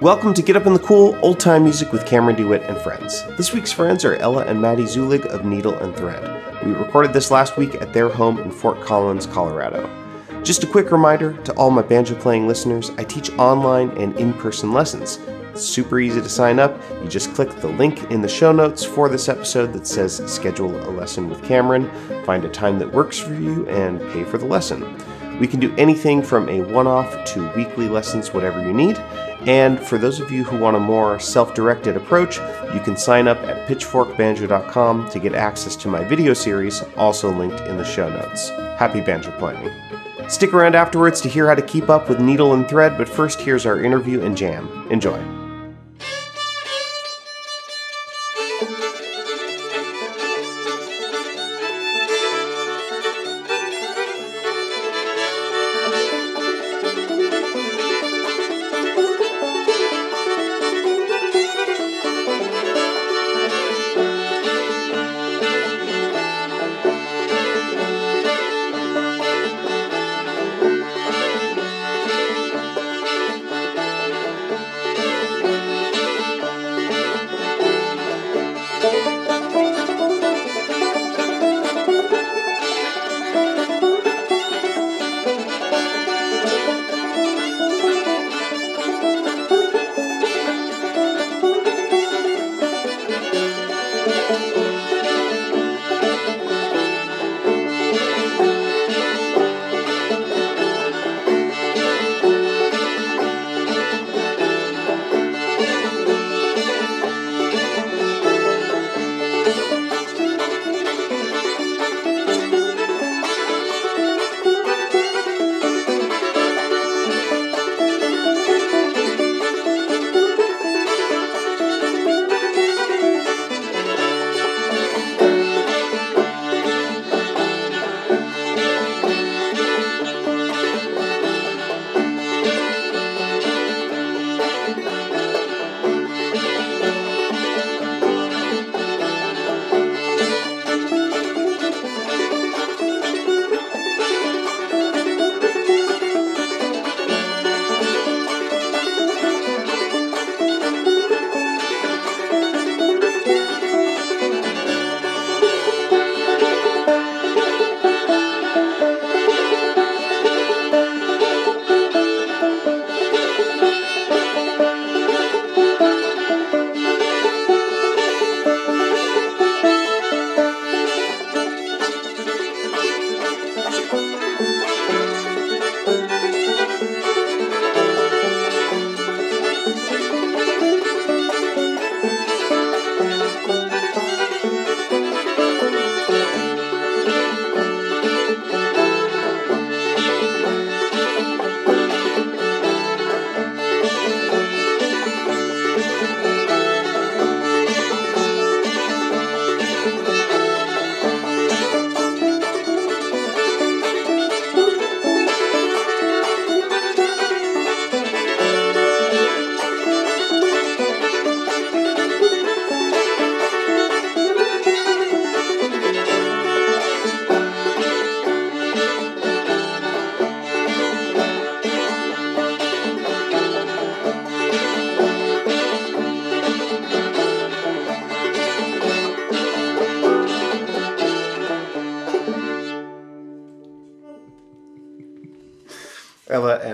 Welcome to Get Up in the Cool, old time music with Cameron DeWhitt and friends. This week's friends are Ella and Maddy Zuellig of Needle and Thread. We recorded this last week at their home in Fort Collins, Colorado. Just a quick reminder to all my banjo playing listeners I teach online and in person lessons. It's super easy to sign up. You just click the link in the show notes for this episode that says Schedule a Lesson with Cameron, find a time that works for you, and pay for the lesson. We can do anything from a one off to weekly lessons, whatever you need. And for those of you who want a more self directed approach, you can sign up at pitchforkbanjo.com to get access to my video series, also linked in the show notes. Happy banjo playing. Stick around afterwards to hear how to keep up with needle and thread, but first, here's our interview and jam. Enjoy.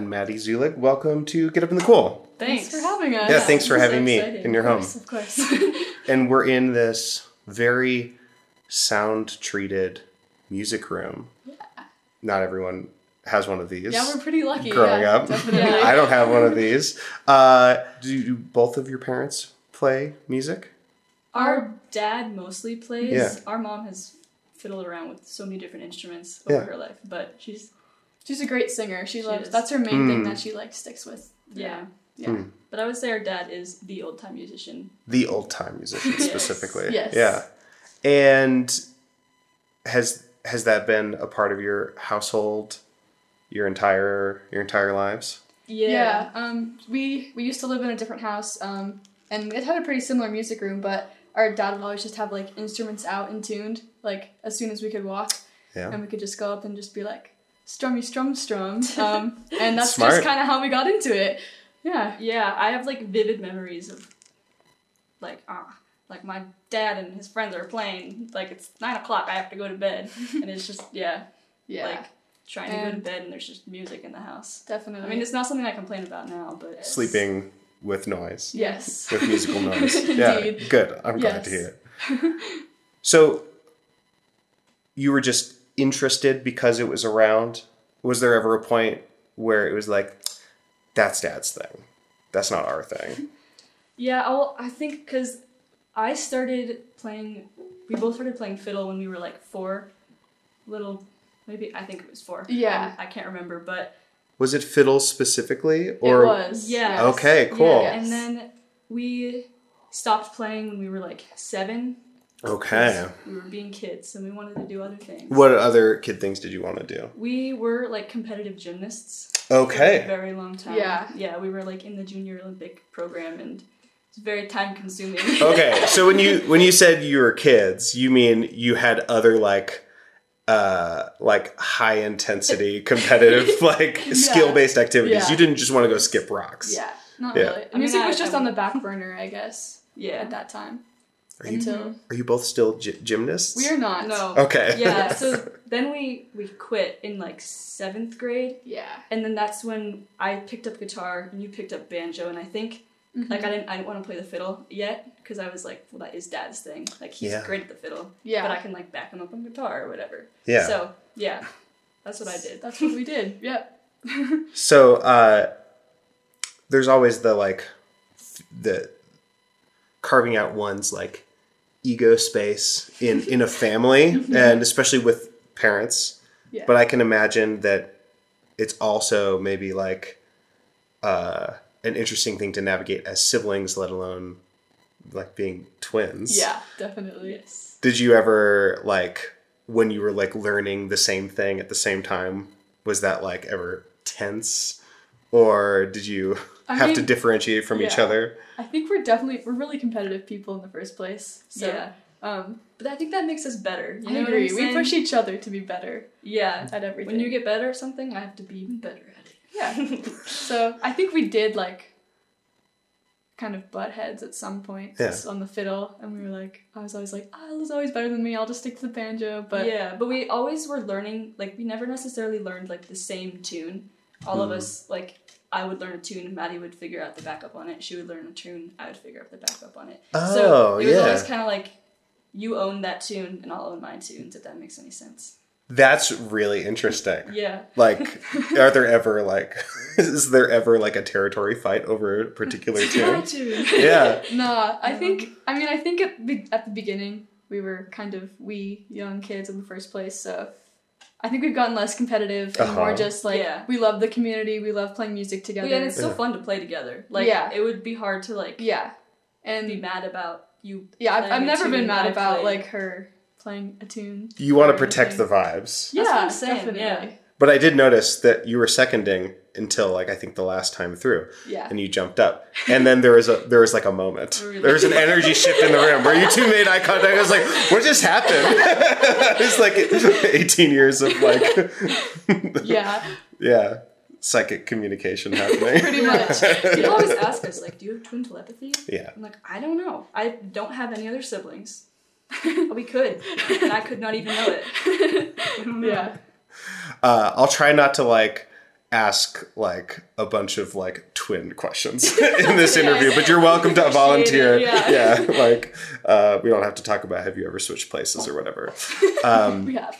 And Maddy Zuellig, welcome to Get Up in the Cool. Thanks. Thanks for having us. Yeah, thanks for This is having me exciting. in your Of home. course, of course. And we're in this very sound treated music room. Yeah. Not everyone has one of these. yeah, we're pretty lucky. growing yeah, up. Definitely. I don't have one of these. Uh, do, do both of your parents play music? Our dad mostly plays. Yeah. Our mom has fiddled around with so many different instruments over Yeah. her life, but she's She's a great singer. She, She loves. is. That's her main thing Mm. that she like sticks with. yeah. Yeah. Mm. But I would say her dad is the old time musician. The old time musician Yes. specifically. Yes. Yeah. And has has that been a part of your household your entire your entire lives? Yeah. Yeah. Um. We we used to live in a different house. Um. And it had a pretty similar music room, but our dad would always just have like instruments out and tuned, like as soon as we could walk, Yeah. and we could just go up and just be like strummy strum strum. Um. And that's Smart. just kind of how we got into it. Yeah. Yeah, I have like vivid memories of like ah, like my dad and his friends are playing. Like it's nine o'clock, I have to go to bed, and it's just yeah, Yeah. like trying to go to bed and there's just music in the house. definitely. I mean, it's not something I complain about now, but Sleeping with noise, yes. with musical noise. Yeah, good. I'm glad to hear it. So, you were just interested because it was around. Was there ever a point where it was like, "That's Dad's thing. That's not our thing." Yeah, well, I think because I started playing, we both started playing fiddle when we were like four, little, maybe I think it was four. Yeah. I, I can't remember, but Was it fiddle specifically, or it was. Yeah. Okay, cool. yeah. And then we stopped playing when we were like seven. Okay? We were being kids and we wanted to do other things. What other kid things did you want to do? We were like competitive gymnasts for a Okay, very long time. Yeah. Yeah, we were like in the Junior Olympic program and it's very time consuming. okay. So when you when you said you were kids, you mean you had other like uh like high intensity competitive like skill based activities. Yeah. You didn't just want to go skip rocks. Yeah. Not Yeah. really. I mean, Music I- was just I- on the back burner, I guess, yeah. at that time. Are you Until are you both still gy- gymnasts? we are not. No. Okay. Yeah, so then we we quit in like seventh grade, Yeah. and then that's when I picked up guitar and you picked up banjo, and I think Mm-hmm. like I didn't I didn't want to play the fiddle yet because I was like, well, that is Dad's thing. Like he's Yeah. great at the fiddle, Yeah. but I can like back him up on guitar or whatever. Yeah. So yeah, that's what I did. That's what we did. Yep. So uh, there's always the like the carving out one's like ego space in in a family, and especially with parents. Yeah. But I can imagine that it's also maybe like uh, an interesting thing to navigate as siblings, let alone like being twins. Yeah, definitely. Yes. Did you ever like when you were like learning the same thing at the same time? Was that like ever tense, or did you I have to differentiate from each other? I think we're definitely we're really competitive people in the first place. So yeah, um but I think that makes us better. You I know agree. What I'm We push each other to be better Yeah. at everything. When you get better at something, I have to be even better at it. Yeah. so I think we did like kind of butt heads at some point Yeah. on the fiddle and we were like I was always like, oh, was always better than me, I'll just stick to the banjo. But yeah, but we always were learning. Like we never necessarily learned like the same tune. All of hmm. us like I would learn a tune, and Maddy would figure out the backup on it. She would learn a tune, I would figure out the backup on it. Oh, so it was yeah. always kind of like you own that tune, and I'll own my tunes. If that makes any sense. That's really interesting. Yeah. Like, are there ever like, is there ever like a territory fight over a particular tune? tune. Yeah. Nah, I think I mean I think at the at the beginning we were kind of we young kids in the first place, so I think we've gotten less competitive and more Uh-huh. just like Yeah. we love the community, we love playing music together. Yeah, and it's so Yeah. fun to play together. Like, Yeah. it would be hard to like yeah. And be mad about you. yeah, I've, I've never been mad about played. like her playing a tune. You want to protect the vibes. Yeah, That's what I'm saying, definitely. yeah. But I did notice that you were seconding until like I think the last time through, Yeah. and you jumped up, and then there was a there was like a moment. Really? There was an energy shift in the room where you two made eye contact. I was like, "What just happened?" it's like eighteen years of like, Yeah, yeah, psychic communication happening. pretty much. People always ask us like, "Do you have twin telepathy?" Yeah. I'm like, I don't know. I don't have any other siblings. we could, and I could not even know it. Know. Yeah. Uh, I'll try not to like ask like a bunch of like twin questions in this interview, but you're welcome to volunteer. it, yeah. like uh, we don't have to talk about have you ever switched places or whatever. Um, We have.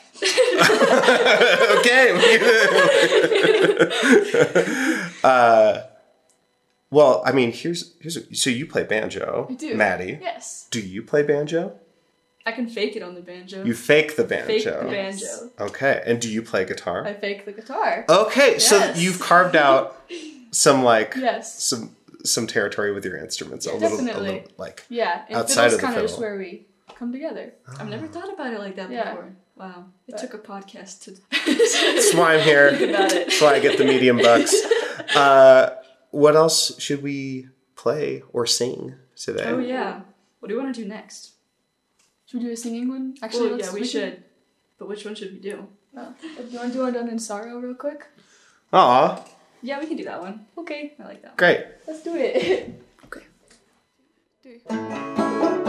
okay. uh, well, I mean, here's here's so you play banjo, I do. Maddy. Yes. Do you play banjo? I can fake it on the banjo. You fake the banjo. fake the banjo. Okay, and do you play guitar? I fake the guitar. Okay, so you've carved out some like Yes. some some territory with your instruments. A little, a Definitely. little like Yeah, and Outside fiddle's of the kind of just where we come together. I've never thought about it like that Yeah. before. Wow, it But- took a podcast to that's why I'm here. think. That's why I get the medium bucks. Uh, what else should we play or sing today? Oh yeah. What do you want to do next? Should we do a singing one? Actually, well, yeah, we can- should. But which one should we do? Oh, do you want to do Undone in Sorrow real quick? Aw, Yeah, we can do that one. Okay, I like that one. Great. let's do it. Okay. Over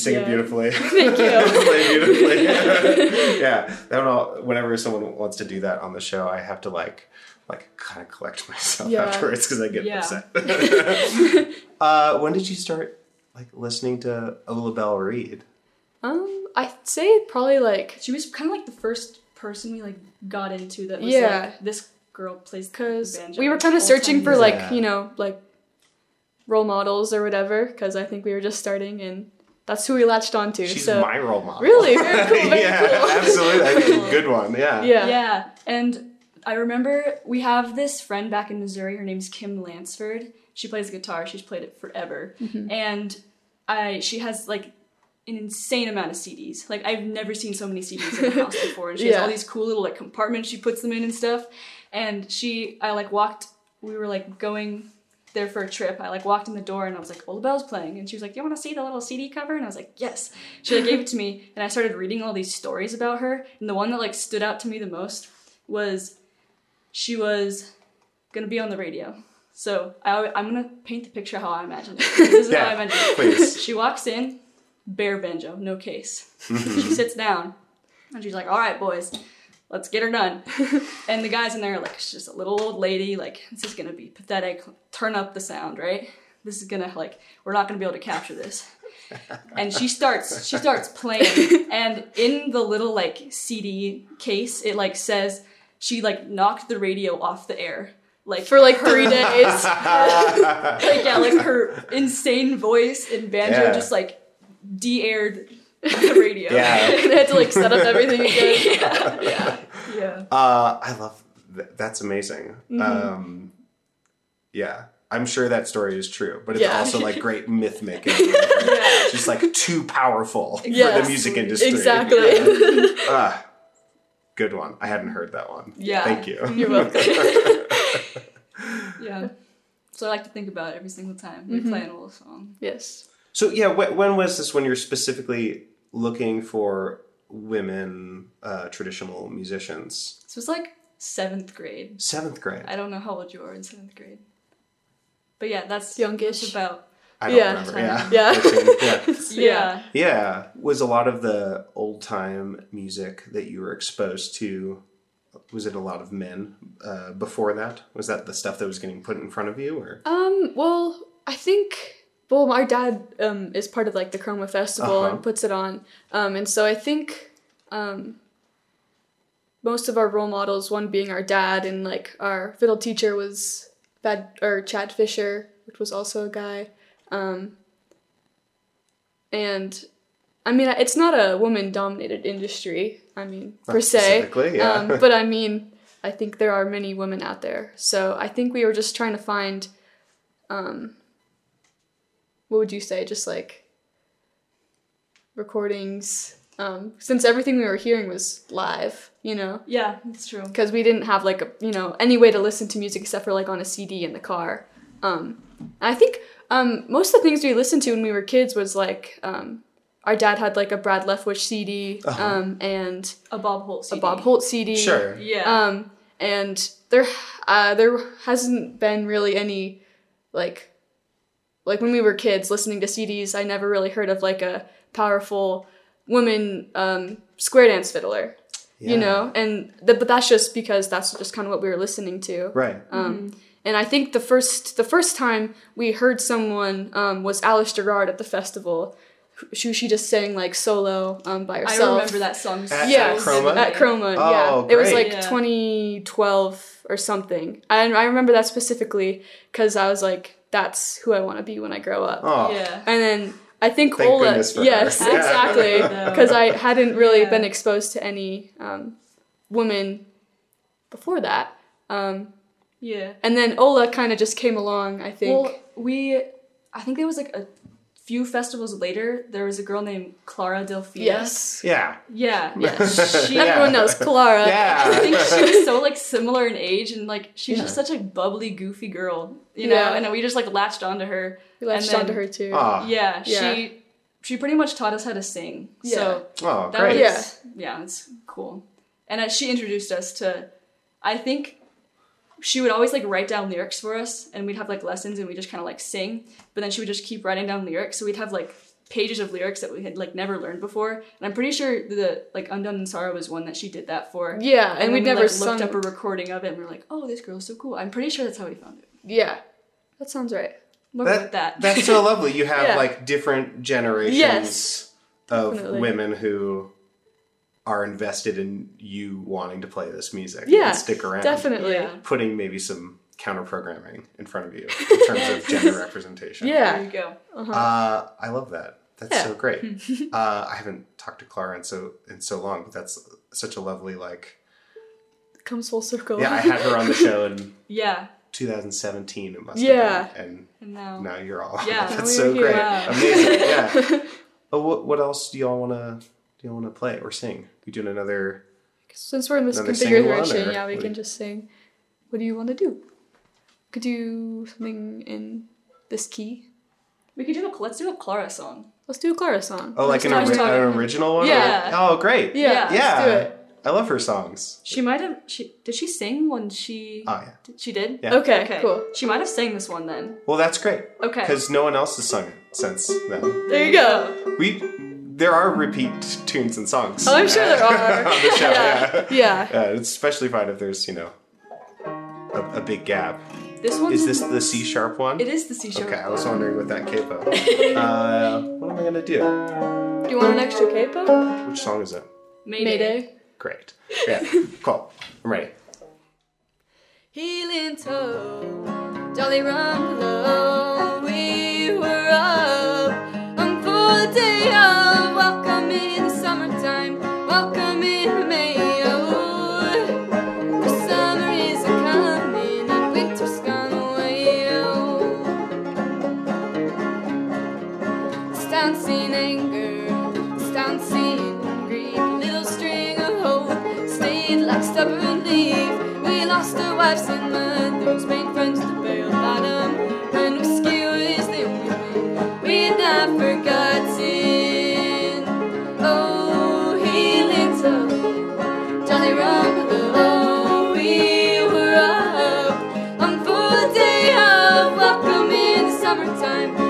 song. You sing it beautifully. Thank you. Play beautifully. yeah. That one all, whenever someone wants to do that on the show, I have to like like kind of collect myself Yeah. afterwards because I get Yeah. upset. uh, when did you start like listening to Ola Belle Reed? Um, I'd say probably like She was kind of like the first person we like got into that was Yeah. like this girl plays because we were kind of searching for music. Yeah. like you know like role models or whatever because I think we were just starting and that's who we latched onto. She's so my role model. Really? Very cool, very yeah, cool. absolutely. I a good one. Yeah. yeah. Yeah, and I remember we have this friend back in Missouri. Her name's Kim Lansford. She plays guitar. She's played it forever, mm-hmm. and I she has like an insane amount of CDs. Like I've never seen so many CDs in the house before, and she has all these cool little like compartments she puts them in and stuff. And she, I like walked. We were like going there for a trip. I like walked in the door and I was like, "Ola Belle's playing," and she was like, "You want to see the little CD cover?" And I was like, "Yes." She like gave it to me, and I started reading all these stories about her. And the one that like stood out to me the most was she was gonna be on the radio. So I, I'm gonna paint the picture how I imagine it. This is how I Yeah, imagine it. please. She walks in, bare banjo, no case. Mm-hmm. she sits down, and she's like, "All right, boys, let's get her done." and the guys in there are like, "She's just a little old lady. Like this is gonna be pathetic. Turn up the sound, right? This is gonna like we're not gonna be able to capture this." and she starts she starts playing and in the little like cd case it like says she like knocked the radio off the air like For like three days. like yeah like her insane voice and banjo Yeah. just like de-aired the radio Yeah. and I had to like set up everything again. yeah yeah yeah Uh, I love th- that's amazing. Mm-hmm. Um, yeah, I'm sure that story is true, but it's Yeah. also like great myth making. It's just like too powerful for the music industry. Exactly. Ah, good one. I hadn't heard that one. Yeah. Thank you. You're welcome. yeah so i like to think about it every single time we Mm-hmm. play an old song yes. So yeah, wh- when was this? When you're specifically looking for women uh, traditional musicians? this was like seventh grade Seventh grade. i don't know how old you are in seventh grade but yeah that's Youngish. that's about I don't Yeah. remember. Yeah. Yeah. yeah. yeah Yeah, was a lot of the old time music that you were exposed to was it a lot of men uh, before that? Was that the stuff that was getting put in front of you, or Um, well, I think well, my dad um is part of like the Chroma Festival Uh-huh. and puts it on. Um, and so I think um most of our role models, one being our dad and like our fiddle teacher was Bad or Chad Fisher, which was also a guy. Um, and I mean, it's not a woman-dominated industry. I mean, per se. yeah. Um, but I mean, I think there are many women out there. So I think we were just trying to find, um, what would you say? Just like recordings. Um, since everything we were hearing was live, you know, Yeah, that's true. because we didn't have like a you know any way to listen to music except for like on a CD in the car. Um, I think um, most of the things we listened to when we were kids was like um, our dad had like a Brad Leftwich CD Uh-huh. um, and A Bob Holt CD. a Bob Holt CD. sure? Yeah. Um, and there, uh, there hasn't been really any, like, like when we were kids listening to CDs. I never really heard of like a powerful woman um, square dance fiddler, Yeah. you know. And th- but that's just because that's just kind of what we were listening to. right? Um, and I think the first the first time we heard someone um, was Alice Gerrard at the festival. She, she just sang like solo um, by herself. I remember that song so At- Yeah, at Chroma? at Chroma. Oh, yeah, it was like Yeah. 2012 or something. And I remember that specifically because I was like, "That's who I want to be when I grow up." Oh, Yeah. And then I think Thank Ola, for yes, her. Yeah. exactly, No. because I hadn't really Yeah. been exposed to any um, women before that. Um, Yeah. and then Ola kind of just came along. I think. Well, we, I think there was like a few festivals later. There was a girl named Clara Delfina. yes. yeah, Yeah. Yes. She, Yeah. Everyone knows Clara. Yeah. I think she was so like similar in age and like she's Yeah. just such a bubbly, goofy girl, you know. Yeah. And we just like latched onto her. We latched and onto her too. Aw. Yeah, Yeah. she she pretty much taught us how to sing. So Oh, that great. was yeah, it's cool. And uh, she introduced us to, I think, she would always like write down lyrics for us, and we'd have like lessons, and we just kind of like sing. But then she would just keep writing down lyrics, so we'd have like pages of lyrics that we had like never learned before. And I'm pretty sure the like Undone in Sorrow was one that she did that for. Yeah, and, then we'd we, never like, sung. looked up a recording of it, and we are like, "Oh, this girl's so cool." I'm pretty sure that's how we found it. Yeah, that sounds right. We'll That- that. That's so lovely. You have Yeah. like different generations Yes, of definitely. women who are invested in you wanting to play this music Yeah, and stick around. Definitely. Yeah. Putting maybe some counter programming in front of you in terms of gender representation. Yeah, there you go. Uh, I love that. That's Yeah. so great. uh, I haven't talked to Clara in so in so long, but that's such a lovely like. Comes full circle. Yeah, I had her on the show in Yeah. 2017. It must Yeah. have been, and And now. now you're all. Yeah, that's so great. Amazing. Yeah. oh, what what else do y'all want to do? You want to play or sing? We doing another? Since we're in this Another singing configuration, yeah, we can you- just sing. What do you want to do? Could do something in this key. We could do a let's do a Clara song. Let's do a Clara song. Oh, like an, what ori- an original one? Yeah. Oh, great. Yeah, Yeah. let's Yeah. do it. I love her songs. She might have. She did she sing when she? Oh yeah. Did- She did. Yeah. Okay, Okay. cool. She might have sang this one then. Well, that's great Okay. because no one else has sung it since then. There you go. We there are repeat tunes and songs. Oh, I'm sure there are. the show. Yeah. Yeah. Yeah. Yeah, it's especially fine if there's you know a, a big gap. This one Is this the C sharp one? It is the C sharp. Okay, I was wondering with that capo. uh, what am I gonna do? Do you want an extra capo? Which song is it? Mayday. Mayday. Great. Yeah, cool. I'm ready. Healing toe, jolly run below. We were up stubborn leaf. We lost our wives and mothers, made friends summertime,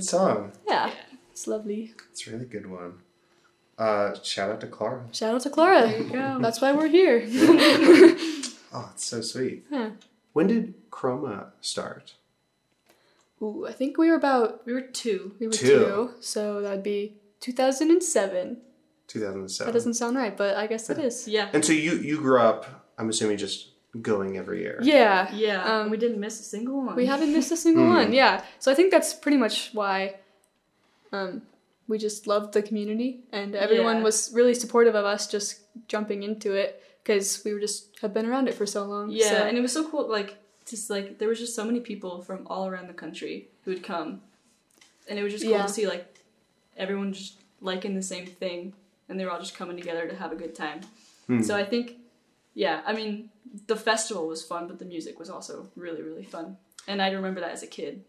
What a great song. yeah, it's lovely. It's a really good one. Uh, shout out to Clara. Shout out to Clara. There you go. That's why we're here. Oh, it's so sweet. Huh. When did Chroma start? Ooh, I think we were about We were two. we were Two. two, so that'd be 2007. 2007. That doesn't sound right, but I guess it is. Yeah. And so you you grew up, I'm assuming, just going every year. Yeah. Yeah. Um, we didn't miss a single one. We haven't missed a single Hmm. one. Yeah. So I think that's pretty much why um, we just loved the community and everyone Yeah. was really supportive of us just jumping into it because we were just have been around it for so long. Yeah, So- and it was so cool. Like, just like there was just so many people from all around the country who would come, and it was just cool Yeah. to see like everyone just liking the same thing, and they were all just coming together to have a good time. Hmm. So I think, yeah, I mean, the festival was fun, but the music was also really really fun, and I remember that as a kid.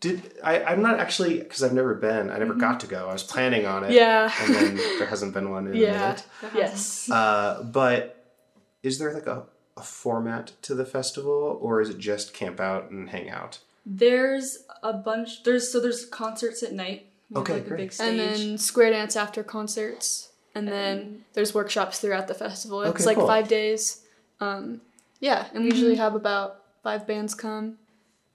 Did I? I'm not actually because I've never been. I never got to go. I was planning on it. Mm-hmm. yeah. And then there hasn't been one in a yeah. minute. Yes. Uh, but is there like a, a format to the festival, or is it just camp out and hang out? There's a bunch. There's so there's concerts at night. Okay, like a great. big stage. And then square dance after concerts. And then there's workshops throughout the festival. It's Okay, like cool. five days. Um, yeah, and we usually have about five bands come,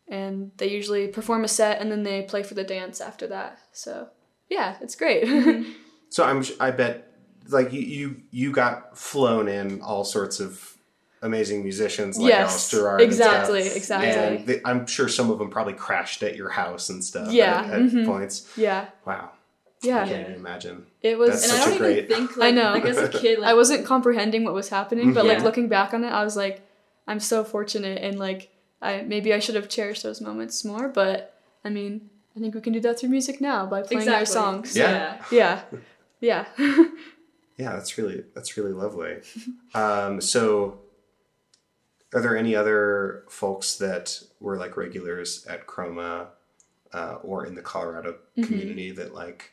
and they usually perform a set, and then they play for the dance after that. So yeah, it's great. So I'm. I bet like you you you got flown in all sorts of amazing musicians like yes, Alice Gerrard. and exactly, exactly. And they, I'm sure some of them probably crashed at your house and stuff. Yeah, At, at mhm. points. yeah, Wow. Yeah. I yeah. can't even imagine. It was. That's and I don't even great- think like I know. like as a kid like I wasn't comprehending what was happening, but like looking back on it, I was like, I'm so fortunate, and like, I maybe I should have cherished those moments more. But I mean, I think we can do that through music now by playing exactly. our songs. Yeah. Yeah, yeah. Yeah, that's really that's really lovely. um, so, are there any other folks that were like regulars at Chroma uh, or in the Colorado Mm-hmm. community that like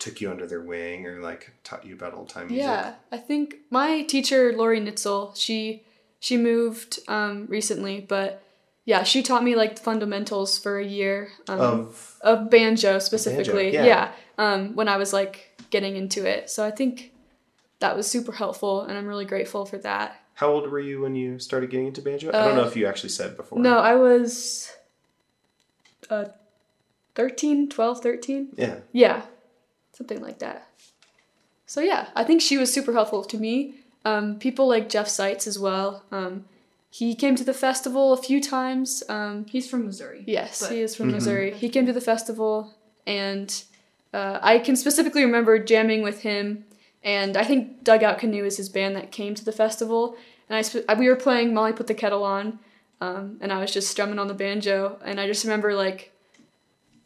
took you under their wing or like taught you about old time music? Yeah, I think my teacher Lori Nitzel, she she moved um, recently, but yeah, she taught me like the fundamentals for a year um, Of of banjo specifically. yeah. yeah, um, when I was like getting into it, so I think that was super helpful, and I'm really grateful for that. how old were you when you started getting into banjo? I don't Uh, know if you actually said before. No, I was uh, 13, 12, 13. Yeah. Yeah, something like that. So yeah, I think she was super helpful to me. Um, people like Jeff Seitz as well. Um, he came to the festival a few times. Um, he's from Missouri. yes, but- he is from Missouri. He came to the festival, and uh, I can specifically remember jamming with him. And I think Dugout Canoe is his band that came to the festival. And I sp- we were playing Molly Put the Kettle On, um, and I was just strumming on the banjo. And I just remember like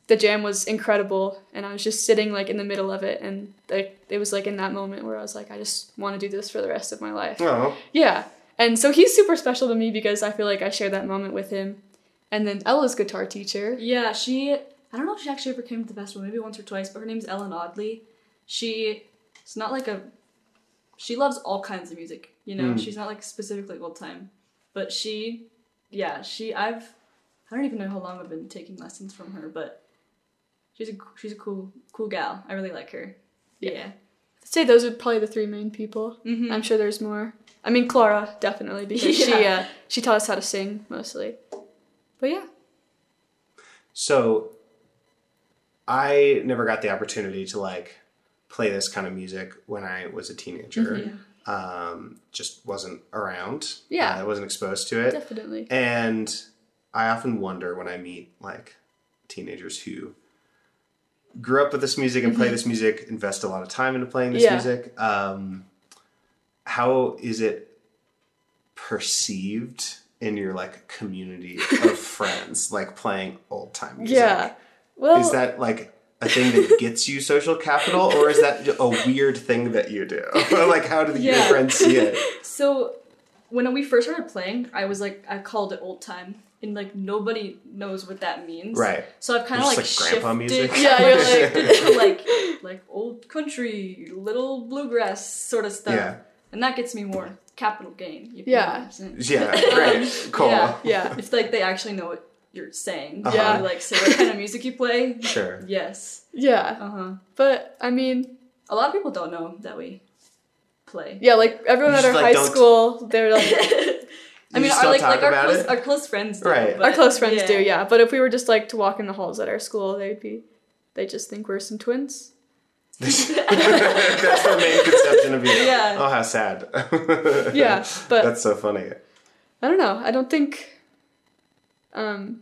the jam was incredible and i was just sitting like in the middle of it and like, it was like in that moment where i was like i just want to do this for the rest of my life Oh, yeah and so he's super special to me because i feel like i share that moment with him and then ella's guitar teacher Yeah, she. I don't know if she actually ever came to the festival, maybe once or twice, but her name's Ellen Audley. She. It's not like a. She loves all kinds of music, you know? Mm. She's not like specifically old time. But she. Yeah, she. I've. I don't even know how long I've been taking lessons from her, but. She's a she's a cool cool gal. I really like her. Yeah. i'd say those are probably the three main people Mhm. i'm sure there's more i mean clara definitely because she uh, she taught us how to sing mostly but yeah So I never got the opportunity to like play this kind of music when I was a teenager. Um, just wasn't around. Mm-hmm. Yeah. Uh, I wasn't exposed to it. definitely And I often wonder when I meet like teenagers who grew up with this music and play this music, invest a lot of time into playing this Mm-hmm. Yeah. music. Um, how is it perceived in your like community of friends, like playing old time music? Yeah. Well, Is that like a thing that gets you social capital, or is that a weird thing that you do? like, how do your Yeah. friends see it? So when we first started playing, I was like, I called it old time, and like nobody knows what that means. Right. So I've kind of like, like grandpa shifted, music? Yeah, you're like- to like like old country, little bluegrass sort of stuff, Yeah. and that gets me more capital gain. if Yeah. know what I'm saying. Yeah, great, cool. Yeah. yeah. It's like they actually know what you're saying. Uh-huh. Yeah. Like say what kind of music you play. Sure. Yes. Yeah. Uh huh. But I mean, A lot of people don't know that we play. yeah, like everyone You at our like, high don't- school, they're like I mean, our like like our close, it? our close friends, do, Right. but- our close friends do, yeah. But if we were just like to walk in the halls at our school, they'd be they just think we're some twins. That's the main conception of you. Yeah. Oh, how sad. Yeah, but That's so funny. I don't know. I don't think. Um,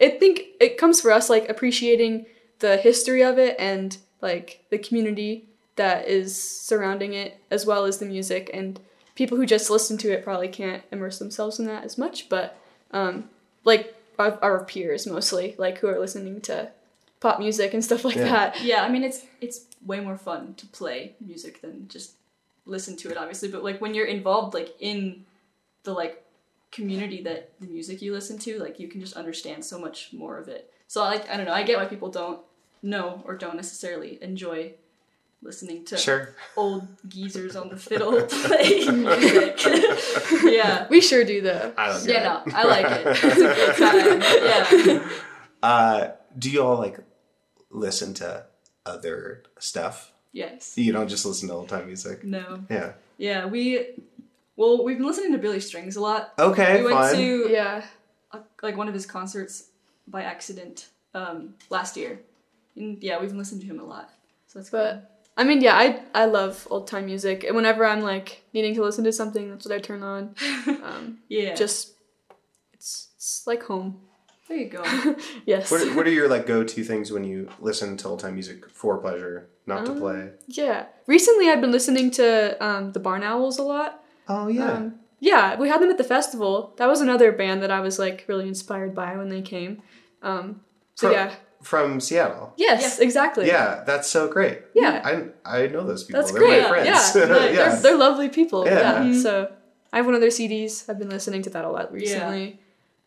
I think it comes for us like appreciating the history of it and like the community that is surrounding it, as well as the music. And people who just listen to it probably can't immerse themselves in that as much. But um, like our, our peers mostly, like who are listening to pop music and stuff like Yeah. that. Yeah, I mean it's it's way more fun to play music than just listen to it obviously, but like when you're involved like in the like community that the music you listen to, like you can just understand so much more of it. So like I don't know, I get why people don't know or don't necessarily enjoy listening to Sure. old geezers on the fiddle play music. yeah. We sure do though. I don't Yeah, it. no, I like it. It's a good time. Yeah. Uh, do you all like listen to other stuff? Yes. You don't just listen to old time music. No. Yeah. Yeah, we well, we've been listening to Billy Strings a lot. Okay, we went fine. to Yeah. uh, like one of his concerts by accident um, last year. And yeah, we've been listening to him a lot. So that's But good. I mean, yeah, I I love old time music. And whenever I'm like needing to listen to something, that's what I turn on. Um, Yeah. just it's it's like home. there you go. Yes. What are, what are your like go-to things when you listen to old time music for pleasure, not to Um, play? yeah. Recently, I've been listening to um, the Barn Owls a lot. Oh yeah. Um, yeah, we had them at the festival. That was another band that I was like really inspired by when they came. Um, so From- yeah. From Seattle. Yes, exactly. Yeah, that's so great. Yeah. I I know those people. That's They're great. my friends. Yeah, no, yeah. They're, they're lovely people. Yeah. Yeah. Mhm. So I have one of their CDs. I've been listening to that a lot recently.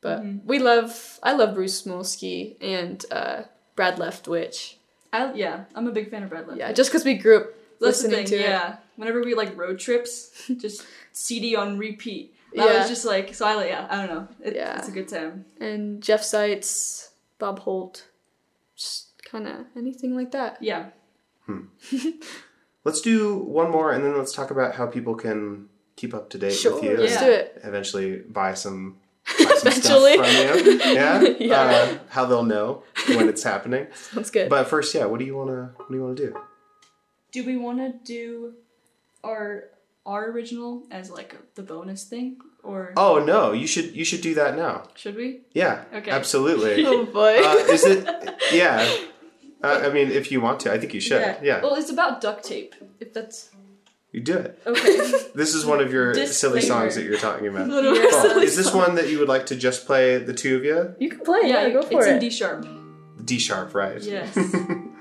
But Mhm. we love, I love Bruce Molsky and uh, Brad Leftwich. I, yeah, I'm a big fan of Brad Leftwich. Yeah, just because we grew up That's the listening thing, to it. yeah. Whenever we like road trips, just CD on repeat. That Yeah. was just like so. I like yeah. I don't know. It, Yeah. it's a good time. And Jeff Seitz, Bob Holt, just kind of anything like that. Yeah. Let's do one more, and then let's talk about how people can keep up to date Sure, with you. let's Yeah. do it. Eventually, buy some. Buy some Eventually. stuff from you. Yeah. Yeah. Uh, how they'll know when it's happening. Sounds good. But first, yeah. What do you wanna? What do you wanna do? Do we want to do our our original as like the bonus thing, or Oh no, you should you should do that now. should we? Yeah. Okay. Absolutely. oh boy. uh, is it? Yeah. Uh, I mean, if you want to, I think you should. Yeah. Well, it's about duct tape. If that's You do it. okay. This is one of your silly songs that you're talking about. Literally Cool. silly Is this song. one that you would like to just play the two of you? you can play. Yeah, Yeah, go for it. it's in. D sharp. D sharp, right? Yes.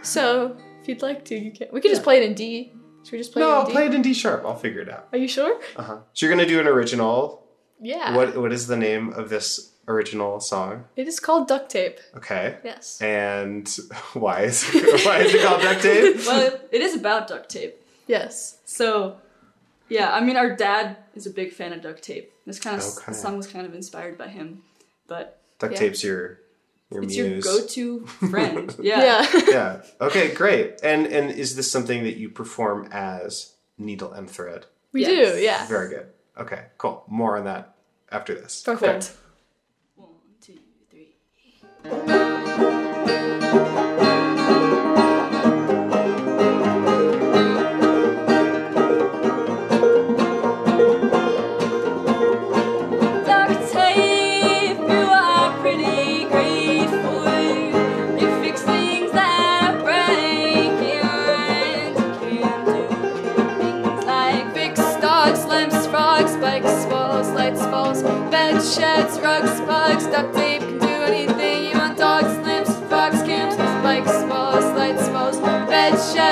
so if you'd like to, you can. We could just play it in D. Should we just play No, it in I'll D? play it in D sharp. I'll figure it out. Are you sure? Uh huh. So you're gonna do an original. Yeah. What What is the name of this original song? It is called duct tape. Okay. Yes. And why is it, why is it called duct tape? well, it is about duct tape. Yes. So, yeah, I mean, our dad is a big fan of duct tape. This kind of Okay. the song was kind of inspired by him, but Duct Yeah. tape's your your it's muse. your go-to friend. Yeah. Yeah. yeah. Okay. Great. And and is this something that you perform as needle and thread? we Yes. do. Yeah. Very good. Okay. Cool. More on that after this. Perfect. One, two, three.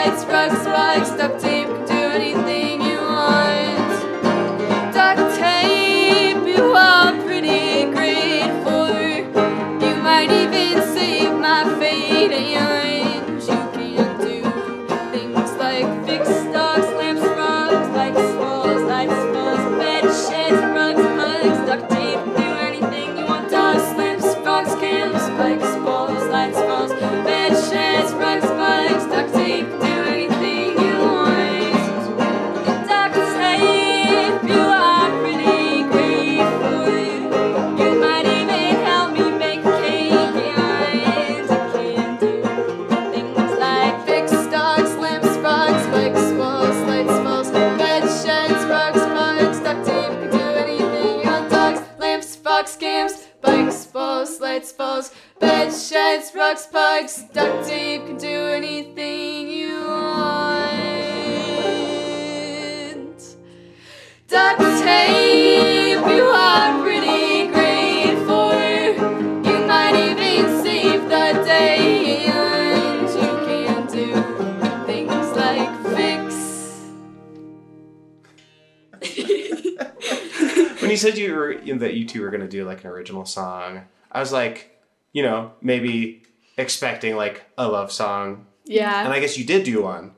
Sheds, rugs, bugs, duct tape can do anything you want. Duct tape, you are pretty great for. You might even save my fate, that you two were going to do like an original song, I was like, you know, maybe expecting like a love song, Yeah. and I guess you did do one.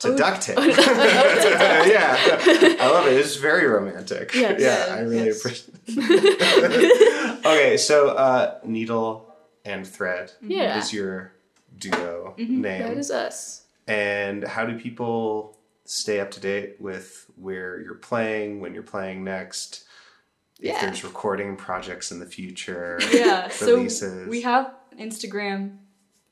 To Oh. duct tape. yeah, I love it. It's very romantic. Yes. yeah, I really Yes. appreciate. okay, so uh, needle and thread Yeah. is your duo Mm-hmm. name, That is us. and how do people stay up to date with where you're playing, when you're playing next? If there's recording projects in the future, Yeah, so we have Instagram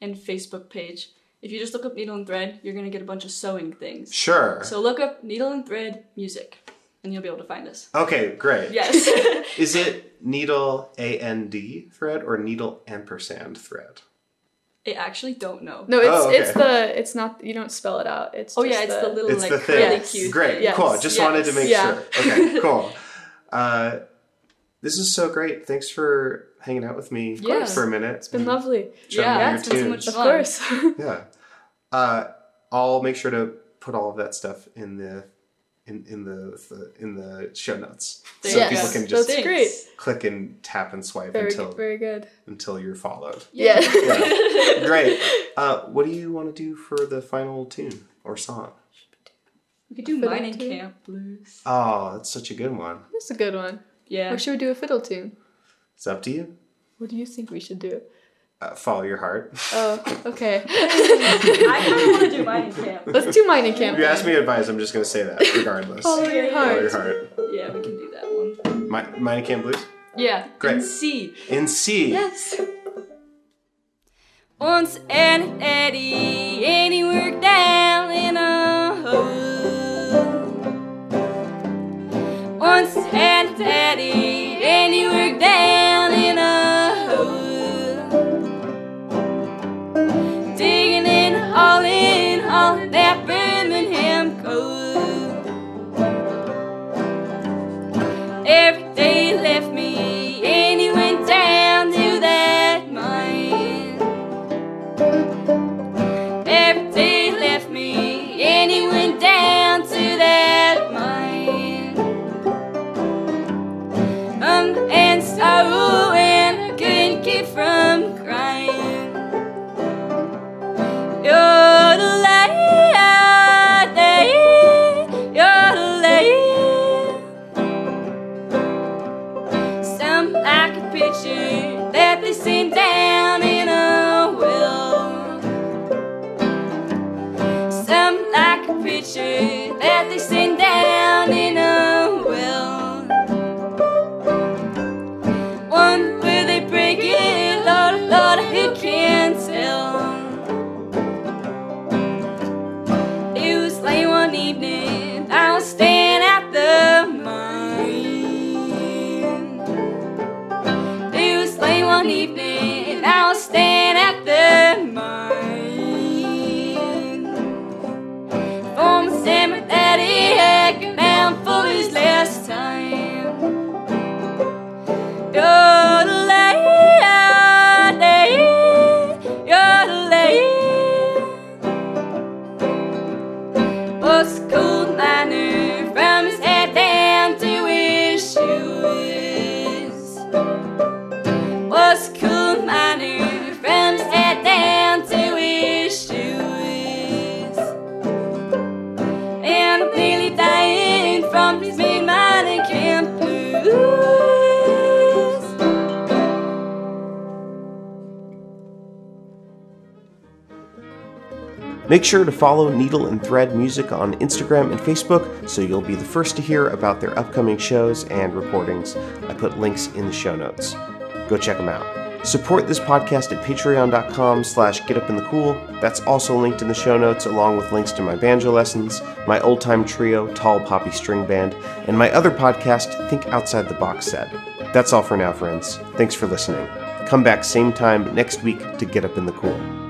and Facebook page. If you just look up Needle and Thread, you're gonna get a bunch of sewing things. Sure. So look up Needle and Thread music, and you'll be able to find us. okay, great. Yes. Is it needle A N D thread or needle ampersand thread? I actually don't know. No, it's Oh, okay. it's the it's not you don't spell it out. It's Oh just yeah, it's the, little It's like the thing. really Yes. cute. Great, Yes, cool. Just wanted to make Yeah. sure. Okay, cool. Uh, this is so great. Thanks for hanging out with me Yeah. for a minute. It's been lovely. Yeah, your it's been so tunes. much Of course. Yeah. Uh, I'll make sure to put all of that stuff in the in, in the, the in the show notes so There you people can just That's great. click and tap and swipe very until good, very good. until you're followed. Yeah. Yeah. Great. Uh, what do you want to do for the final tune or song? We could do mining camp blues. Oh, that's such a good one. That's a good one. Yeah. Or should we do a fiddle tune? It's up to you. What do you think we should do? Uh, follow your heart. Oh, okay. I kind of want to do mining camp. Let's do mining camp. If you ask me advice, I'm just going to say that regardless. Follow your heart. Follow your heart. heart. Yeah, we can do that one. My, Mining Camp Blues? Yeah. Great. In C. In C. Yes. Once an Eddie, and he worked down in a hole. Once had a daddy, and he worked Make sure to follow Needle and Thread Music on Instagram and Facebook so you'll be the first to hear about their upcoming shows and recordings. I put links in the show notes. Go check them out. Support this podcast at patreon.com slash getupinthecool. That's also linked in the show notes along with links to my banjo lessons, my old-time trio, Tall Poppy String Band, and my other podcast, Think Outside the Box Set. That's all for now, friends. Thanks for listening. Come back same time next week to Get Up in the Cool.